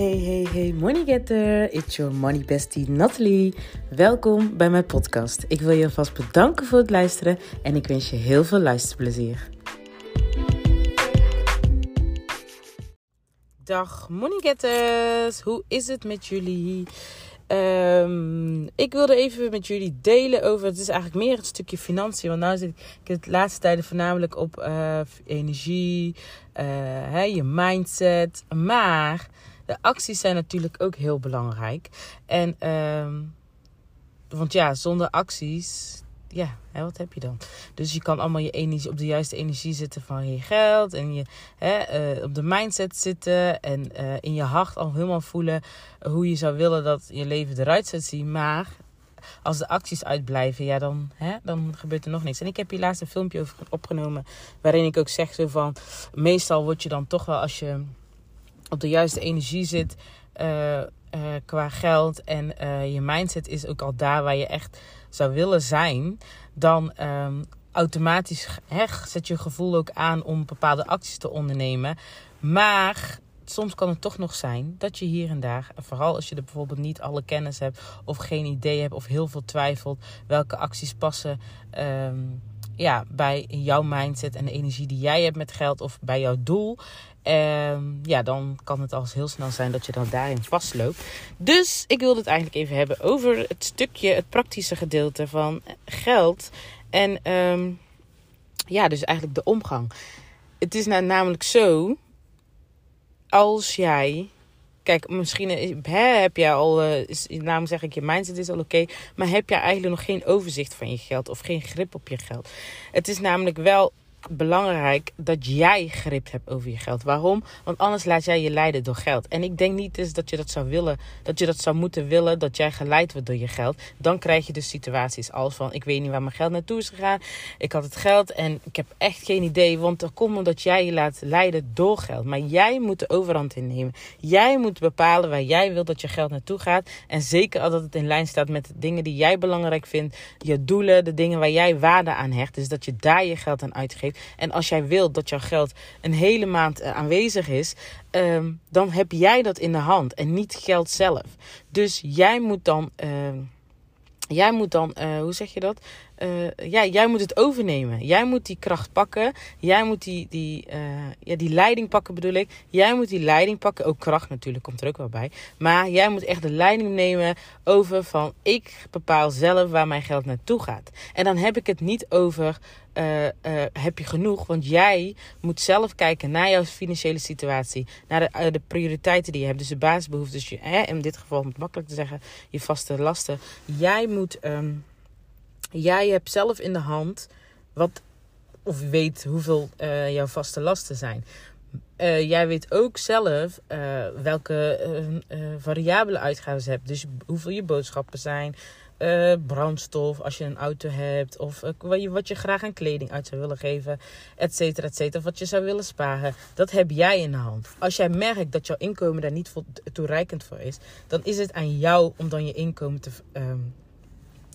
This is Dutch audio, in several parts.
Hey, hey, hey, money getter. It's your money bestie Natalie. Welkom bij mijn podcast. Ik wil je alvast bedanken voor het luisteren en ik wens je heel veel luisterplezier. Dag money getters. Hoe is het met jullie? Um, ik wilde even met jullie delen over. Het is eigenlijk meer het stukje financiën. Want nu zit ik het laatste tijden voornamelijk op uh, energie, hè, je mindset. Maar de acties zijn natuurlijk ook heel belangrijk. En, um, want ja, zonder acties, ja, hè, wat heb je dan? Dus je kan allemaal je energie op de juiste energie zitten van je geld. En je hè, uh, op de mindset zitten. En uh, in je hart al helemaal voelen hoe je zou willen dat je leven eruit zou zien. Maar als de acties uitblijven, ja, dan, hè, dan gebeurt er nog niks. En ik heb hier laatst een filmpje over opgenomen. Waarin ik ook zeg zo van. Meestal word je dan toch wel als je op de juiste energie zit. Uh, uh, qua geld en uh, je mindset is ook al daar waar je echt zou willen zijn, dan um, automatisch hè, zet je gevoel ook aan om bepaalde acties te ondernemen. Maar soms kan het toch nog zijn dat je hier en daar, vooral als je er bijvoorbeeld niet alle kennis hebt of geen idee hebt of heel veel twijfelt welke acties passen. Um, ja, bij jouw mindset en de energie die jij hebt met geld of bij jouw doel. Um, ja, dan kan het al heel snel zijn dat je dan daarin vastloopt. Dus ik wilde het eigenlijk even hebben over het stukje, het praktische gedeelte van geld. En um, ja, dus eigenlijk de omgang. Het is nou namelijk zo, als jij Kijk, misschien hè, heb jij al, uh, zeg ik, je mindset is al oké. Maar heb jij eigenlijk nog geen overzicht van je geld of geen grip op je geld? Het is namelijk wel belangrijk dat jij grip hebt over je geld. Waarom? Want anders laat jij je leiden door geld. En ik denk niet eens dat je dat zou willen, dat je dat zou moeten willen, dat jij geleid wordt door je geld. Dan krijg je dus situaties als van: ik weet niet waar mijn geld naartoe is gegaan. Ik had het geld en ik heb echt geen idee. Want er komt omdat jij je laat leiden door geld. Maar jij moet de overhand innemen. Jij moet bepalen waar jij wil dat je geld naartoe gaat. En zeker als het in lijn staat met de dingen die jij belangrijk vindt, je doelen, de dingen waar jij waarde aan hecht. Dus dat je daar je geld aan uitgeeft. En als jij wilt dat jouw geld een hele maand uh, aanwezig is, um, dan heb jij dat in de hand en niet geld zelf. Dus jij moet dan. Uh, jij moet dan, uh, hoe zeg je dat? Uh, ja, jij moet het overnemen. Jij moet die kracht pakken. Jij moet die, die, uh, ja, die leiding pakken, bedoel ik. Jij moet die leiding pakken. Ook kracht natuurlijk komt er ook wel bij. Maar jij moet echt de leiding nemen over van ik bepaal zelf waar mijn geld naartoe gaat. En dan heb ik het niet over uh, heb je genoeg. Want jij moet zelf kijken naar jouw financiële situatie. Naar de, de prioriteiten die je hebt. Dus de basisbehoeften. Dus je, hè, in dit geval, het makkelijk te zeggen, je vaste lasten. Jij moet. Um, jij hebt zelf in de hand wat. Of weet hoeveel jouw vaste lasten zijn. Uh, jij weet ook zelf uh, welke variabele uitgaven je hebt. Dus hoeveel je boodschappen zijn, brandstof als je een auto hebt. Of wat, je, wat je graag aan kleding uit zou willen geven. Et cetera, et cetera. Wat je zou willen sparen. Dat heb jij in de hand. Als jij merkt dat jouw inkomen daar niet toereikend voor is. Dan is het aan jou om dan je inkomen te, um,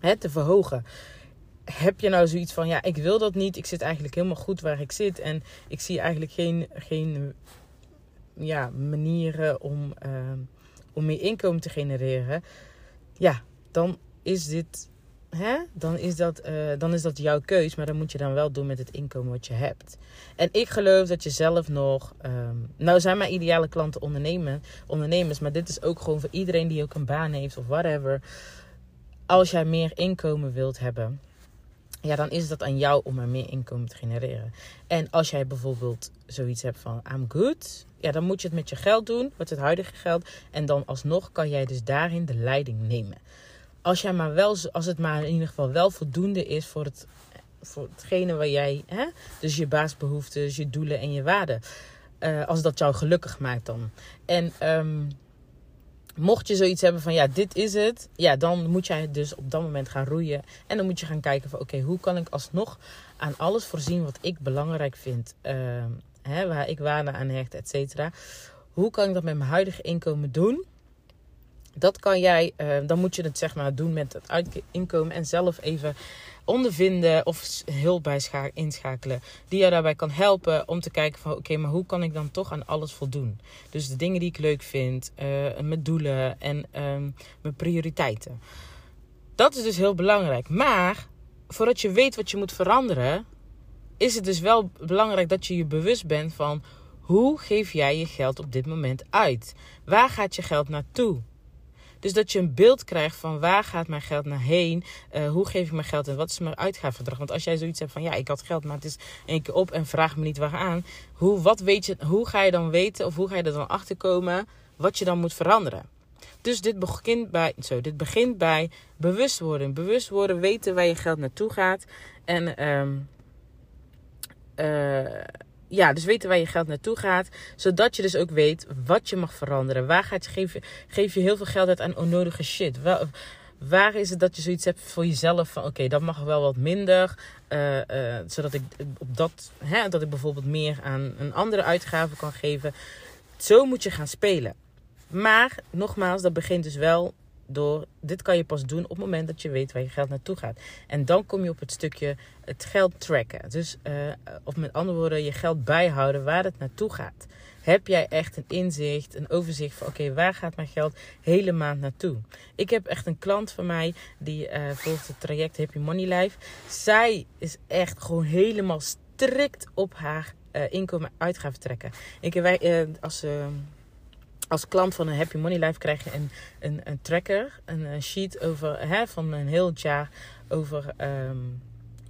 hè, te verhogen. Heb je nou zoiets van, ja, ik wil dat niet. Ik zit eigenlijk helemaal goed waar ik zit. En ik zie eigenlijk geen, geen ja, manieren om, uh, om meer inkomen te genereren. Ja, dan is dit. Hè? Dan, is dat, uh, dan is dat jouw keus. Maar dan moet je dan wel doen met het inkomen wat je hebt. En ik geloof dat je zelf nog. Um, nou zijn mijn ideale klanten ondernemers. Maar dit is ook gewoon voor iedereen die ook een baan heeft of whatever. Als jij meer inkomen wilt hebben. Ja, dan is dat aan jou om er meer inkomen te genereren. En als jij bijvoorbeeld zoiets hebt van I'm good. Ja, dan moet je het met je geld doen. Met het huidige geld. En dan alsnog kan jij dus daarin de leiding nemen als, jij maar wel, als het maar in ieder geval wel voldoende is voor, het, voor hetgene waar jij, hè? dus je baasbehoeftes, je doelen en je waarden. Uh, als dat jou gelukkig maakt dan. En um, mocht je zoiets hebben van ja, dit is het. Ja, dan moet jij dus op dat moment gaan roeien. En dan moet je gaan kijken van oké, hoe kan ik alsnog aan alles voorzien wat ik belangrijk vind. Uh, hè, waar ik waarde aan hecht, et cetera. Hoe kan ik dat met mijn huidige inkomen doen? Dat kan jij, uh, dan moet je het zeg maar doen met het inkomen en zelf even ondervinden of hulp bij inschakelen. Die jou daarbij kan helpen om te kijken van oké, maar hoe kan ik dan toch aan alles voldoen? Dus de dingen die ik leuk vind, uh, mijn doelen en um, mijn prioriteiten. Dat is dus heel belangrijk. Maar voordat je weet wat je moet veranderen, is het dus wel belangrijk dat je je bewust bent van hoe geef jij je geld op dit moment uit? Waar gaat je geld naartoe? Dus dat je een beeld krijgt van waar gaat mijn geld naar heen? Uh, hoe geef ik mijn geld en wat is mijn uitgavenverdrag? Want als jij zoiets hebt van ja, ik had geld, maar het is één keer op en vraag me niet waaraan. Hoe, wat weet je, hoe ga je dan weten of hoe ga je er dan achter komen wat je dan moet veranderen? Dus dit begint bij, zo, dit begint bij bewustwording. Bewust worden, weten waar je geld naartoe gaat. En um, uh, ja, dus weten waar je geld naartoe gaat. Zodat je dus ook weet wat je mag veranderen. Waar gaat je, geef, geef je heel veel geld uit aan onnodige shit? Waar, waar is het dat je zoiets hebt voor jezelf van oké, dat mag wel wat minder. Uh, uh, zodat ik op dat, hè, dat ik bijvoorbeeld meer aan een andere uitgave kan geven. Zo moet je gaan spelen. Maar nogmaals, dat begint dus wel door, dit kan je pas doen op het moment dat je weet waar je geld naartoe gaat. En dan kom je op het stukje het geld tracken. Dus, uh, of met andere woorden, je geld bijhouden waar het naartoe gaat. Heb jij echt een inzicht, een overzicht van oké, waar gaat mijn geld hele maand naartoe? Ik heb echt een klant van mij die uh, volgt het traject Happy Money Life. Zij is echt gewoon helemaal strikt op haar uh, inkomen uitgaven trekken. Ik, wij, als als klant van een Happy Money Life krijg je een, een, een tracker, een, sheet over, hè, van een heel jaar over. Um,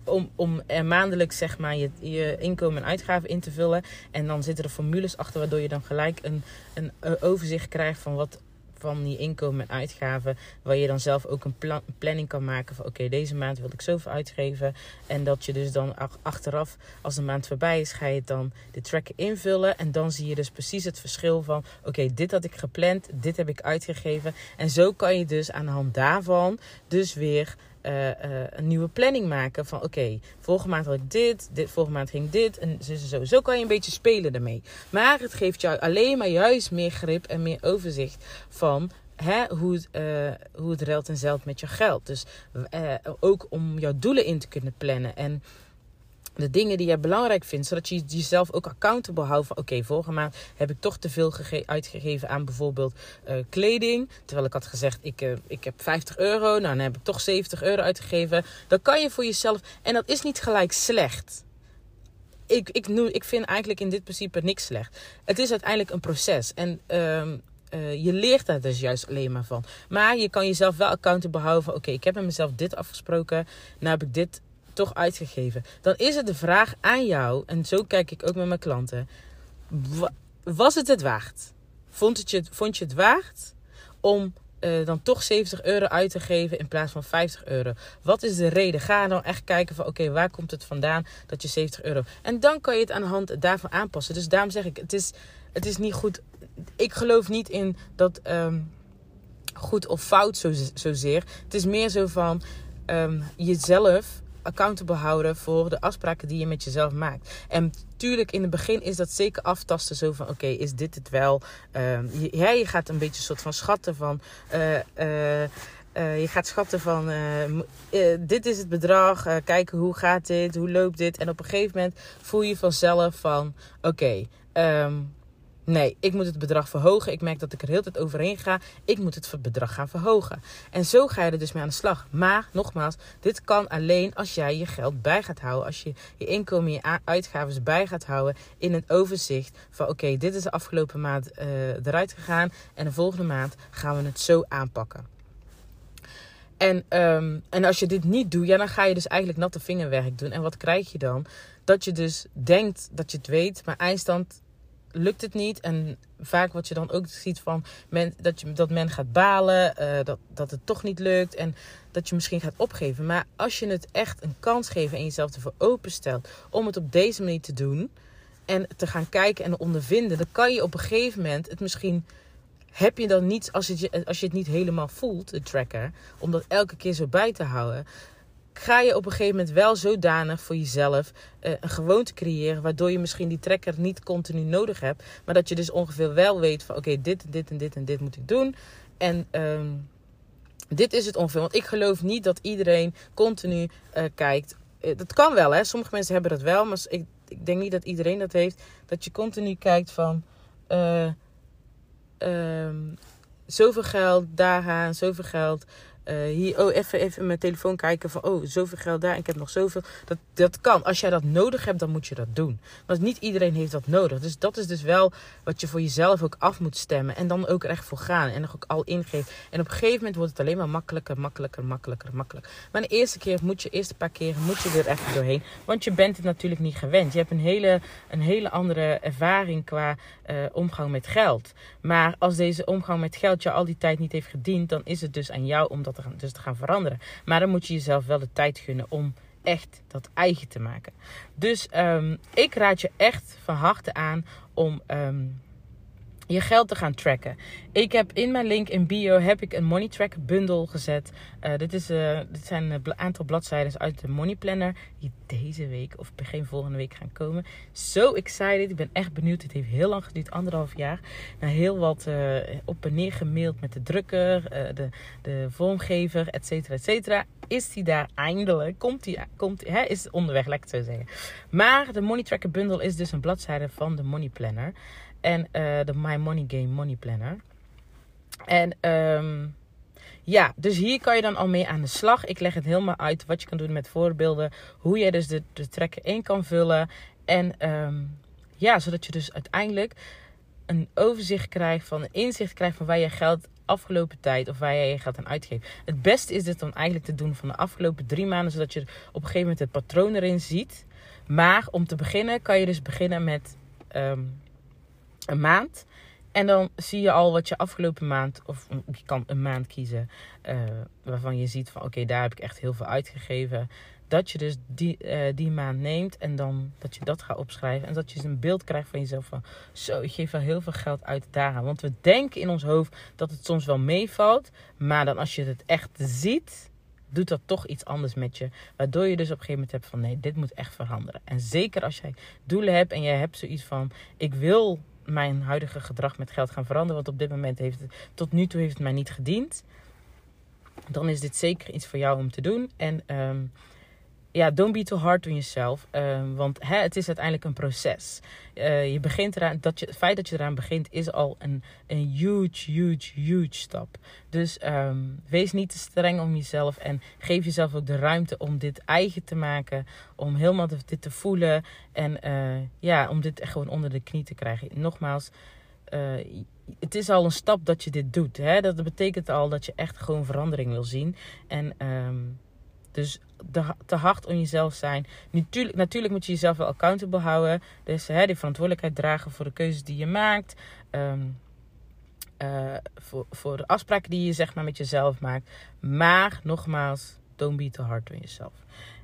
om, om er maandelijks zeg maar, je, je inkomen en uitgaven in te vullen. En dan zitten er formules achter waardoor je dan gelijk een, een overzicht krijgt van wat van die inkomen en uitgaven. Waar je dan zelf ook een plan, planning kan maken van oké, deze maand wil ik zoveel uitgeven. En dat je dus dan achteraf, als de maand voorbij is, ga je dan de tracker invullen. En dan zie je dus precies het verschil van oké, dit had ik gepland, dit heb ik uitgegeven. En zo kan je dus aan de hand daarvan dus weer uh, uh, een nieuwe planning maken. Van oké, vorige maand had ik dit, dit, vorige maand ging dit. En zo, zo, zo kan je een beetje spelen ermee. Maar het geeft jou alleen maar juist meer grip en meer overzicht van hoe, het, uh, hoe het ruilt en zeilt met je geld. Dus ook om jouw doelen in te kunnen plannen. En de dingen die jij belangrijk vindt, zodat je jezelf ook accountable houdt van oké, vorige maand heb ik toch te veel uitgegeven aan bijvoorbeeld uh, kleding. Terwijl ik had gezegd, ik, uh, ik heb 50 euro, nou dan heb ik toch 70 euro uitgegeven. Dan kan je voor jezelf, en dat is niet gelijk slecht. Ik, ik, ik vind eigenlijk in dit principe niks slecht. Het is uiteindelijk een proces. En uh, uh, je leert daar dus juist alleen maar van. Maar je kan jezelf wel accountable houden oké, ik heb met mezelf dit afgesproken. Nou heb ik dit toch uitgegeven. Dan is het de vraag aan jou, en zo kijk ik ook met mijn klanten. Was het het waard? Vond, het je, vond je het waard om uh, dan toch 70 euro uit te geven in plaats van 50 euro? Wat is de reden? Ga dan echt kijken van oké, waar komt het vandaan dat je 70 euro... En dan kan je het aan de hand daarvan aanpassen. Dus daarom zeg ik, het is, het is niet goed... Ik geloof niet in dat um, goed of fout zo, zozeer. Het is meer zo van um, jezelf accountable houden voor de afspraken die je met jezelf maakt. En tuurlijk, in het begin is dat zeker aftasten. Zo van, oké, is dit het wel? Uh, je, je gaat een beetje soort van schatten van... Uh, uh, je gaat schatten van, dit is het bedrag, kijken hoe gaat dit, hoe loopt dit. En op een gegeven moment voel je vanzelf van, oké, um, Nee, ik moet het bedrag verhogen. Ik merk dat ik er heel tijd overheen ga. Ik moet het bedrag gaan verhogen. En zo ga je er dus mee aan de slag. Maar nogmaals, dit kan alleen als jij je geld bij gaat houden. Als je je inkomen, je uitgaven bij gaat houden in een overzicht van oké, dit is de afgelopen maand uh, eruit gegaan. En de volgende maand gaan we het zo aanpakken. En, um, en als je dit niet doet, ja, dan ga je dus eigenlijk natte vingerwerk doen. En wat krijg je dan? Dat je dus denkt dat je het weet, maar eindstand lukt het niet. En vaak wat je dan ook ziet van men, dat, je, dat men gaat balen, uh, dat, dat het toch niet lukt en dat je misschien gaat opgeven. Maar als je het echt een kans geeft en jezelf ervoor openstelt om het op deze manier te doen en te gaan kijken en ondervinden, dan kan je op een gegeven moment het misschien. Heb je dan niet, als je, als je het niet helemaal voelt, de tracker, om dat elke keer zo bij te houden, ga je op een gegeven moment wel zodanig voor jezelf uh, een gewoonte creëren. Waardoor je misschien die trekker niet continu nodig hebt. Maar dat je dus ongeveer wel weet van oké, dit en dit en dit en dit moet ik doen. En ehm, dit is het ongeveer. Want ik geloof niet dat iedereen continu uh, kijkt. Uh, dat kan wel, hè. Sommige mensen hebben dat wel. Maar ik, ik denk niet dat iedereen dat heeft. Dat je continu kijkt van... Uh, zoveel geld daar gaan, zoveel geld uh, hier, oh, even, even mijn telefoon kijken van, oh, zoveel geld daar, ik heb nog zoveel. Dat, dat kan. Als jij dat nodig hebt, dan moet je dat doen. Want niet iedereen heeft dat nodig. Dus dat is dus wel wat je voor jezelf ook af moet stemmen. En dan ook er echt voor gaan. En nog ook al ingeven. En op een gegeven moment wordt het alleen maar makkelijker, makkelijker, makkelijker, makkelijker. Maar de eerste keer moet je, eerste paar keer moet je er echt doorheen. Want je bent het natuurlijk niet gewend. Je hebt een hele, een hele andere ervaring qua uh, omgang met geld. Maar als deze omgang met geld je al die tijd niet heeft gediend, dan is het dus aan jou om dat gaan, dus te gaan veranderen. Maar dan moet je jezelf wel de tijd gunnen om echt dat eigen te maken. Dus um, ik raad je echt van harte aan om um, je geld te gaan tracken. Ik heb in mijn link in bio heb ik een money tracker bundle gezet. Uh, dit, is, uh, dit zijn een aantal bladzijden uit de money planner die deze week of begin volgende week gaan komen. So excited. Ik ben echt benieuwd. Het heeft heel lang geduurd, anderhalf jaar. Nou, heel wat uh, op en neer gemaild met de drukker, de, de vormgever, et cetera, et cetera. Is die daar eindelijk? Komt die, komt, hè, is onderweg, lekker zo zeggen. Maar de money tracker bundle is dus een bladzijde van de money planner. En uh, de My Money Game Money Planner. En um, ja, dus hier kan je dan al mee aan de slag. Ik leg het helemaal uit wat je kan doen met voorbeelden. Hoe je dus de, de trekken in kan vullen. En um, ja, zodat je dus uiteindelijk een overzicht krijgt van, inzicht krijgt van waar je geld afgelopen tijd of waar jij je geld aan uitgeeft. Het beste is het dan eigenlijk te doen van de afgelopen drie maanden, zodat je op een gegeven moment het patroon erin ziet. Maar om te beginnen kan je dus beginnen met um, een maand. En dan zie je al wat je afgelopen maand, of je kan een maand kiezen, uh, waarvan je ziet van oké, daar heb ik echt heel veel uitgegeven. Dat je dus die, uh, die maand neemt en dan dat je dat gaat opschrijven. En dat je dus een beeld krijgt van jezelf van zo, ik geef wel heel veel geld uit daaraan. Want we denken in ons hoofd dat het soms wel meevalt. Maar dan als je het echt ziet, doet dat toch iets anders met je. Waardoor je dus op een gegeven moment hebt van nee, dit moet echt veranderen. En zeker als jij doelen hebt en jij hebt zoiets van ik wil mijn huidige gedrag met geld gaan veranderen. Want op dit moment heeft het, tot nu toe heeft het mij niet gediend. Dan is dit zeker iets voor jou om te doen. En um, ja, don't be too hard on yourself. Um, want hè, het is uiteindelijk een proces. Uh, je begint eraan, dat je, het feit dat je eraan begint is al een, een huge, huge, huge stap. Dus um, wees niet te streng om jezelf en geef jezelf ook de ruimte om dit eigen te maken. Om helemaal dit te voelen en uh, ja, om dit echt gewoon onder de knie te krijgen. Nogmaals, uh, het is al een stap dat je dit doet. Hè? Dat betekent al dat je echt gewoon verandering wil zien. En um, dus te hard on jezelf zijn. Natuurlijk, natuurlijk moet je jezelf wel accountable houden. Dus hè, die verantwoordelijkheid dragen voor de keuzes die je maakt. Um, uh, voor, voor de afspraken die je zeg maar met jezelf maakt. Maar nogmaals, don't be too hard on jezelf.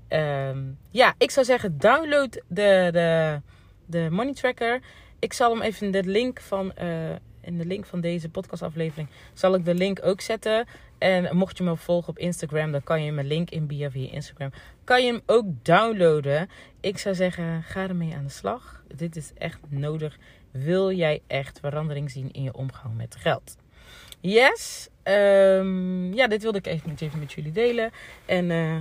Um, ja, ik zou zeggen, download de, de, de money tracker. Ik zal hem even in de link van, uh, in de link van deze podcastaflevering zal ik de link ook zetten. En mocht je me volgen op Instagram, dan kan je mijn link in bio via Instagram. Kan je hem ook downloaden. Ik zou zeggen, ga ermee aan de slag. Dit is echt nodig. Wil jij echt verandering zien in je omgang met geld? Yes. Um, ja, dit wilde ik even met jullie delen. En uh,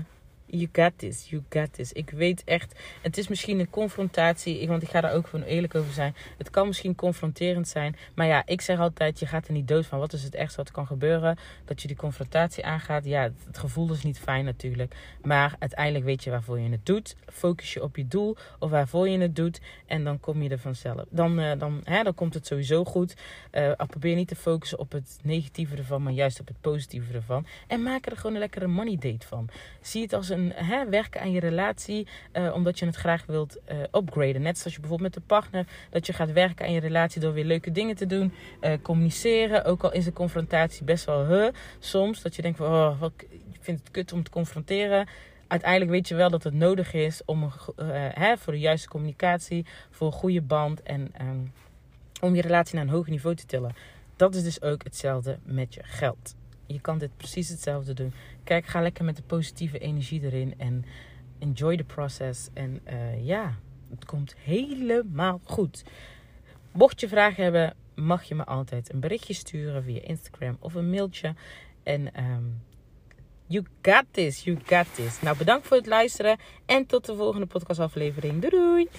You got this, you got this. Ik weet echt, het is misschien een confrontatie, want ik ga daar ook gewoon eerlijk over zijn. Het kan misschien confronterend zijn, maar ja, ik zeg altijd, je gaat er niet dood van. Wat is het ergste wat kan gebeuren? Dat je die confrontatie aangaat. Ja, het gevoel is niet fijn natuurlijk, maar uiteindelijk weet je waarvoor je het doet. Focus je op je doel of waarvoor je het doet en dan kom je er vanzelf. Dan, uh, dan, hè, dan komt het sowieso goed. Uh, probeer niet te focussen op het negatieve ervan, maar juist op het positieve ervan. En maak er gewoon een lekkere money date van. Zie het als een hè, werken aan je relatie uh, omdat je het graag wilt uh, upgraden. Net zoals je bijvoorbeeld met de partner, dat je gaat werken aan je relatie door weer leuke dingen te doen. Uh, communiceren, ook al is de confrontatie best wel huh, soms. Dat je denkt van, oh, wat, ik vind het kut om te confronteren. Uiteindelijk weet je wel dat het nodig is om, hè, voor de juiste communicatie, voor een goede band en um, om je relatie naar een hoger niveau te tillen. Dat is dus ook hetzelfde met je geld. Je kan dit precies hetzelfde doen. Kijk, ga lekker met de positieve energie erin en enjoy the process. En uh, ja, het komt helemaal goed. Mocht je vragen hebben, mag je me altijd een berichtje sturen via Instagram of een mailtje. En um, you got this, you got this. Nou, bedankt voor het luisteren en tot de volgende podcastaflevering. Doei doei!